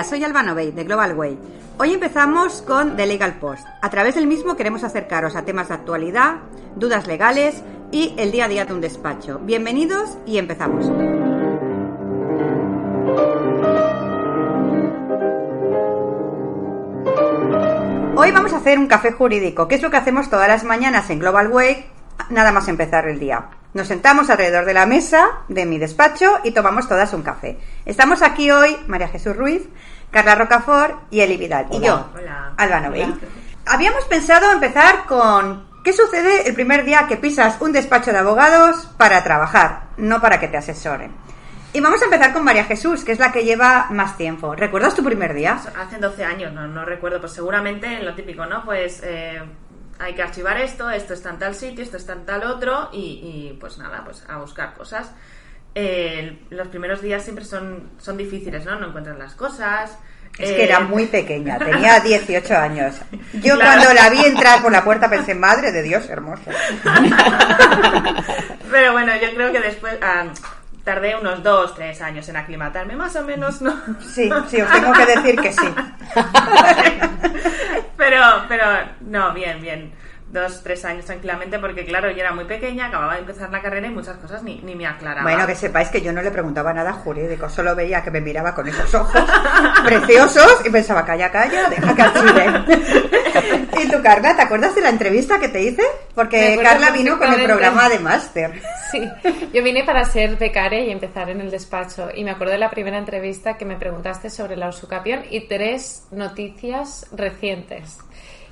Soy Alba Novey de Global Way. Hoy empezamos con The Legal Post. A través del mismo queremos acercaros a temas de actualidad, dudas legales y el día a día de un despacho. Bienvenidos y empezamos. Hoy vamos a hacer un café jurídico, que es lo que hacemos todas las mañanas en Global Way, nada más empezar el día. Nos sentamos alrededor de la mesa de mi despacho y tomamos todas un café. Estamos aquí hoy María Jesús Ruiz, Carla Rocafort y Eli Vidal. y yo, Alba Novell. Habíamos pensado empezar con ¿qué sucede el primer día que pisas un despacho de abogados para trabajar, no para que te asesoren? Y vamos a empezar con María Jesús, que es la que lleva más tiempo. ¿Recuerdas tu primer día? Hace 12 años, no, no recuerdo, pues seguramente lo típico, ¿no? Pues eh, hay que archivar esto, esto está en tal sitio, esto está en tal otro y, y, pues nada, pues a buscar cosas. Eh, los primeros días siempre son, son difíciles, ¿no? No encuentran las cosas. Es eh, que era muy pequeña, tenía 18 años. Yo Claro. cuando la vi entrar por la puerta pensé, madre de Dios, hermosa. Pero bueno, yo creo que después ah, tardé unos dos, tres años en aclimatarme, más o menos, ¿no? Sí, sí, os tengo que decir que sí. pero, pero, no, bien, bien. Dos, tres años tranquilamente, porque claro, yo era muy pequeña, acababa de empezar la carrera y muchas cosas ni, ni me aclaraba. Bueno, que sepáis que yo no le preguntaba nada jurídico, solo veía que me miraba con esos ojos preciosos y pensaba, calla, calla, deja que archive. Carla, ¿te acuerdas de la entrevista que te hice? Porque Carla vino con el programa de máster. Sí, yo vine para ser becaria y empezar en el despacho. Y me acuerdo de la primera entrevista que me preguntaste sobre la usucapión y tres noticias recientes.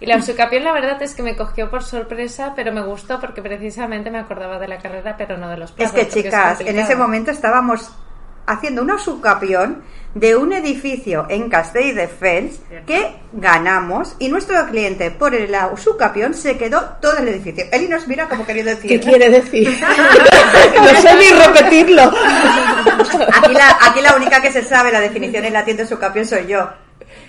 Y la usucapión, la verdad es que me cogió por sorpresa, pero me gustó porque precisamente me acordaba de la carrera, pero no de los Es plazos. que, porque chicas, en ese momento estábamos haciendo una subcapión de un edificio en Castelldefels que ganamos y nuestro cliente por el subcapión se quedó todo el edificio. Eli nos mira como queriendo decir... ¿Qué quiere decir? no sé ni repetirlo. Aquí la, aquí la única que se sabe la definición en latín de subcapión soy yo.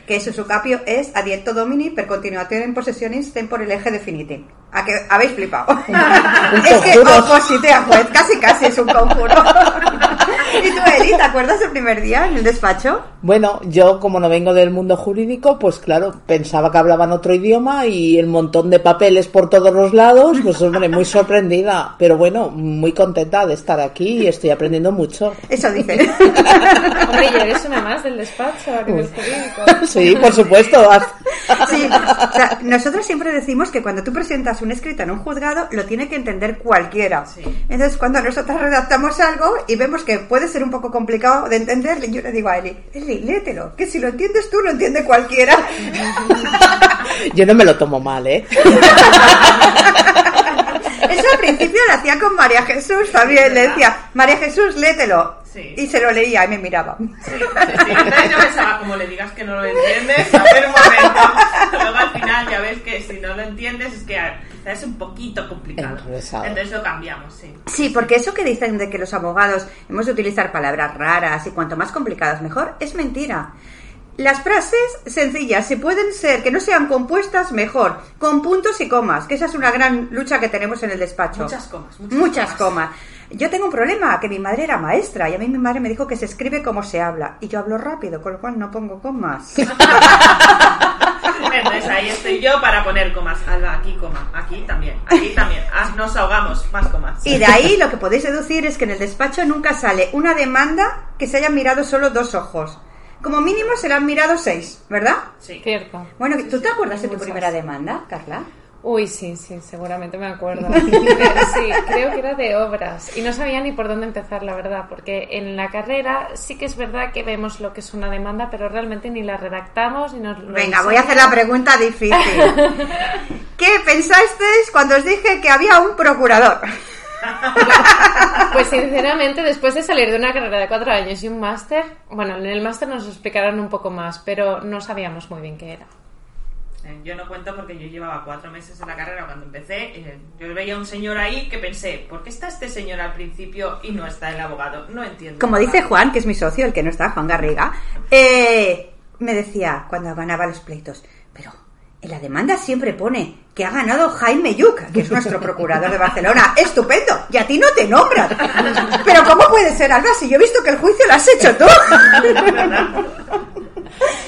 Que su subcapio es adiento domini per continuazione possessionis tempore eje definitim. ¿A que habéis flipado? es que conjuro. opositea juez, casi casi es un conjuro. ¿Y tú, Eli, te acuerdas del primer día en el despacho? Bueno, yo como no vengo del mundo jurídico, pues claro, pensaba que hablaban otro idioma y el montón de papeles por todos los lados, pues hombre, muy sorprendida, pero bueno, muy contenta de estar aquí y estoy aprendiendo mucho. Eso dice. Hombre, y eres una más del despacho a nivel jurídico. Sí, por supuesto. Sí, o sea, nosotros siempre decimos que cuando tú presentas un escrito en un juzgado, lo tiene que entender cualquiera. Entonces, cuando nosotros redactamos algo y vemos que puede ser un poco complicado de entender, yo le digo a Eli, Eli, léetelo, que si lo entiendes tú, lo entiende cualquiera. Yo no me lo tomo mal, ¿eh? Eso al principio lo hacía con María Jesús también, le decía, María Jesús, léetelo. Sí. Y se lo leía y me miraba. Sí, sí, entonces yo pensaba, como le digas que no lo entiendes, a ver un momento. Luego al final ya ves que si no lo entiendes es que es un poquito complicado. Entonces lo cambiamos, sí. Sí, porque eso que dicen de que los abogados hemos de utilizar palabras raras y cuanto más complicadas mejor, es mentira. Las frases sencillas, si pueden ser que no sean compuestas, mejor, con puntos y comas, que esa es una gran lucha que tenemos en el despacho. Muchas comas, muchas Muchas comas. comas. Yo tengo un problema, que mi madre era maestra y a mí mi madre me dijo que se escribe como se habla y yo hablo rápido, con lo cual no pongo comas. Entonces ahí estoy yo para poner comas. Alba, aquí coma, aquí también, aquí también. Ah, nos ahogamos, más comas. Y de ahí lo que podéis deducir es que en el despacho nunca sale una demanda que se hayan mirado solo dos ojos. Como mínimo se la han mirado seis, ¿verdad? Sí. Cierto. Bueno, ¿tú te acuerdas de tu Muchas. primera demanda, Carla? Uy, sí, sí, seguramente me acuerdo. Sí, creo que era de obras. Y no sabía ni por dónde empezar, la verdad, porque en la carrera sí que es verdad que vemos lo que es una demanda, pero realmente ni la redactamos ni nos lo Venga, voy a hacer la pregunta difícil. ¿Qué pensasteis cuando os dije que había un procurador? Pues sinceramente, después de salir de una carrera de cuatro años y un máster, bueno, en el máster nos explicaron un poco más, pero no sabíamos muy bien qué era. Eh, Yo no cuento porque yo llevaba cuatro meses en la carrera cuando empecé. eh, Yo veía un señor ahí que pensé, ¿por qué está este señor al principio y no está el abogado? No entiendo. Como dice Juan, que es mi socio, el que no está, Juan Garriga, eh, me decía cuando ganaba los pleitos, pero en la demanda siempre pone que ha ganado Jaime Yuc, que es nuestro procurador de Barcelona. Estupendo, y a ti no te nombran. Pero ¿cómo puede ser, Alba, si yo he visto que el juicio lo has hecho tú?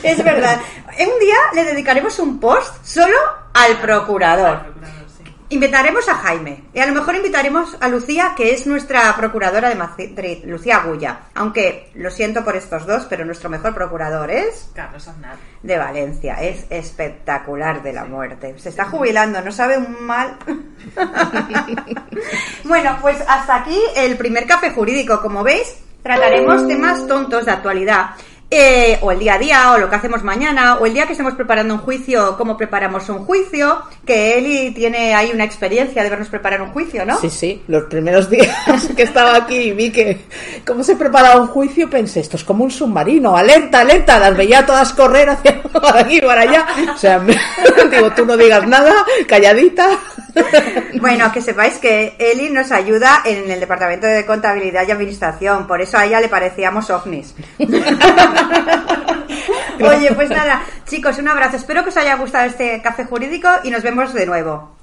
Es verdad. Un día le dedicaremos un post solo al procurador. Procurador, sí. Invitaremos a Jaime y a lo mejor invitaremos a Lucía, que es nuestra procuradora de Madrid, Lucía Agulla. Aunque lo siento por estos dos, pero nuestro mejor procurador es Carlos Aznar. de Valencia. Es espectacular de la muerte. Se está jubilando, no sabe un mal. bueno, pues hasta aquí el primer café jurídico. Como veis, trataremos temas tontos de actualidad. Eh, o el día a día, o lo que hacemos mañana, o el día que estemos preparando un juicio, cómo preparamos un juicio, que Eli tiene ahí una experiencia de vernos preparar un juicio, ¿no? Sí, sí, los primeros días que estaba aquí y vi que cómo se preparaba un juicio, pensé, esto es como un submarino, alerta, alerta, las veía todas correr hacia para aquí para allá. O sea, digo, tú no digas nada, calladita. Bueno, que sepáis que Eli nos ayuda en el departamento de contabilidad y administración, por eso a ella le parecíamos ovnis. Oye, pues nada, chicos, un abrazo. Espero que os haya gustado este café jurídico y nos vemos de nuevo.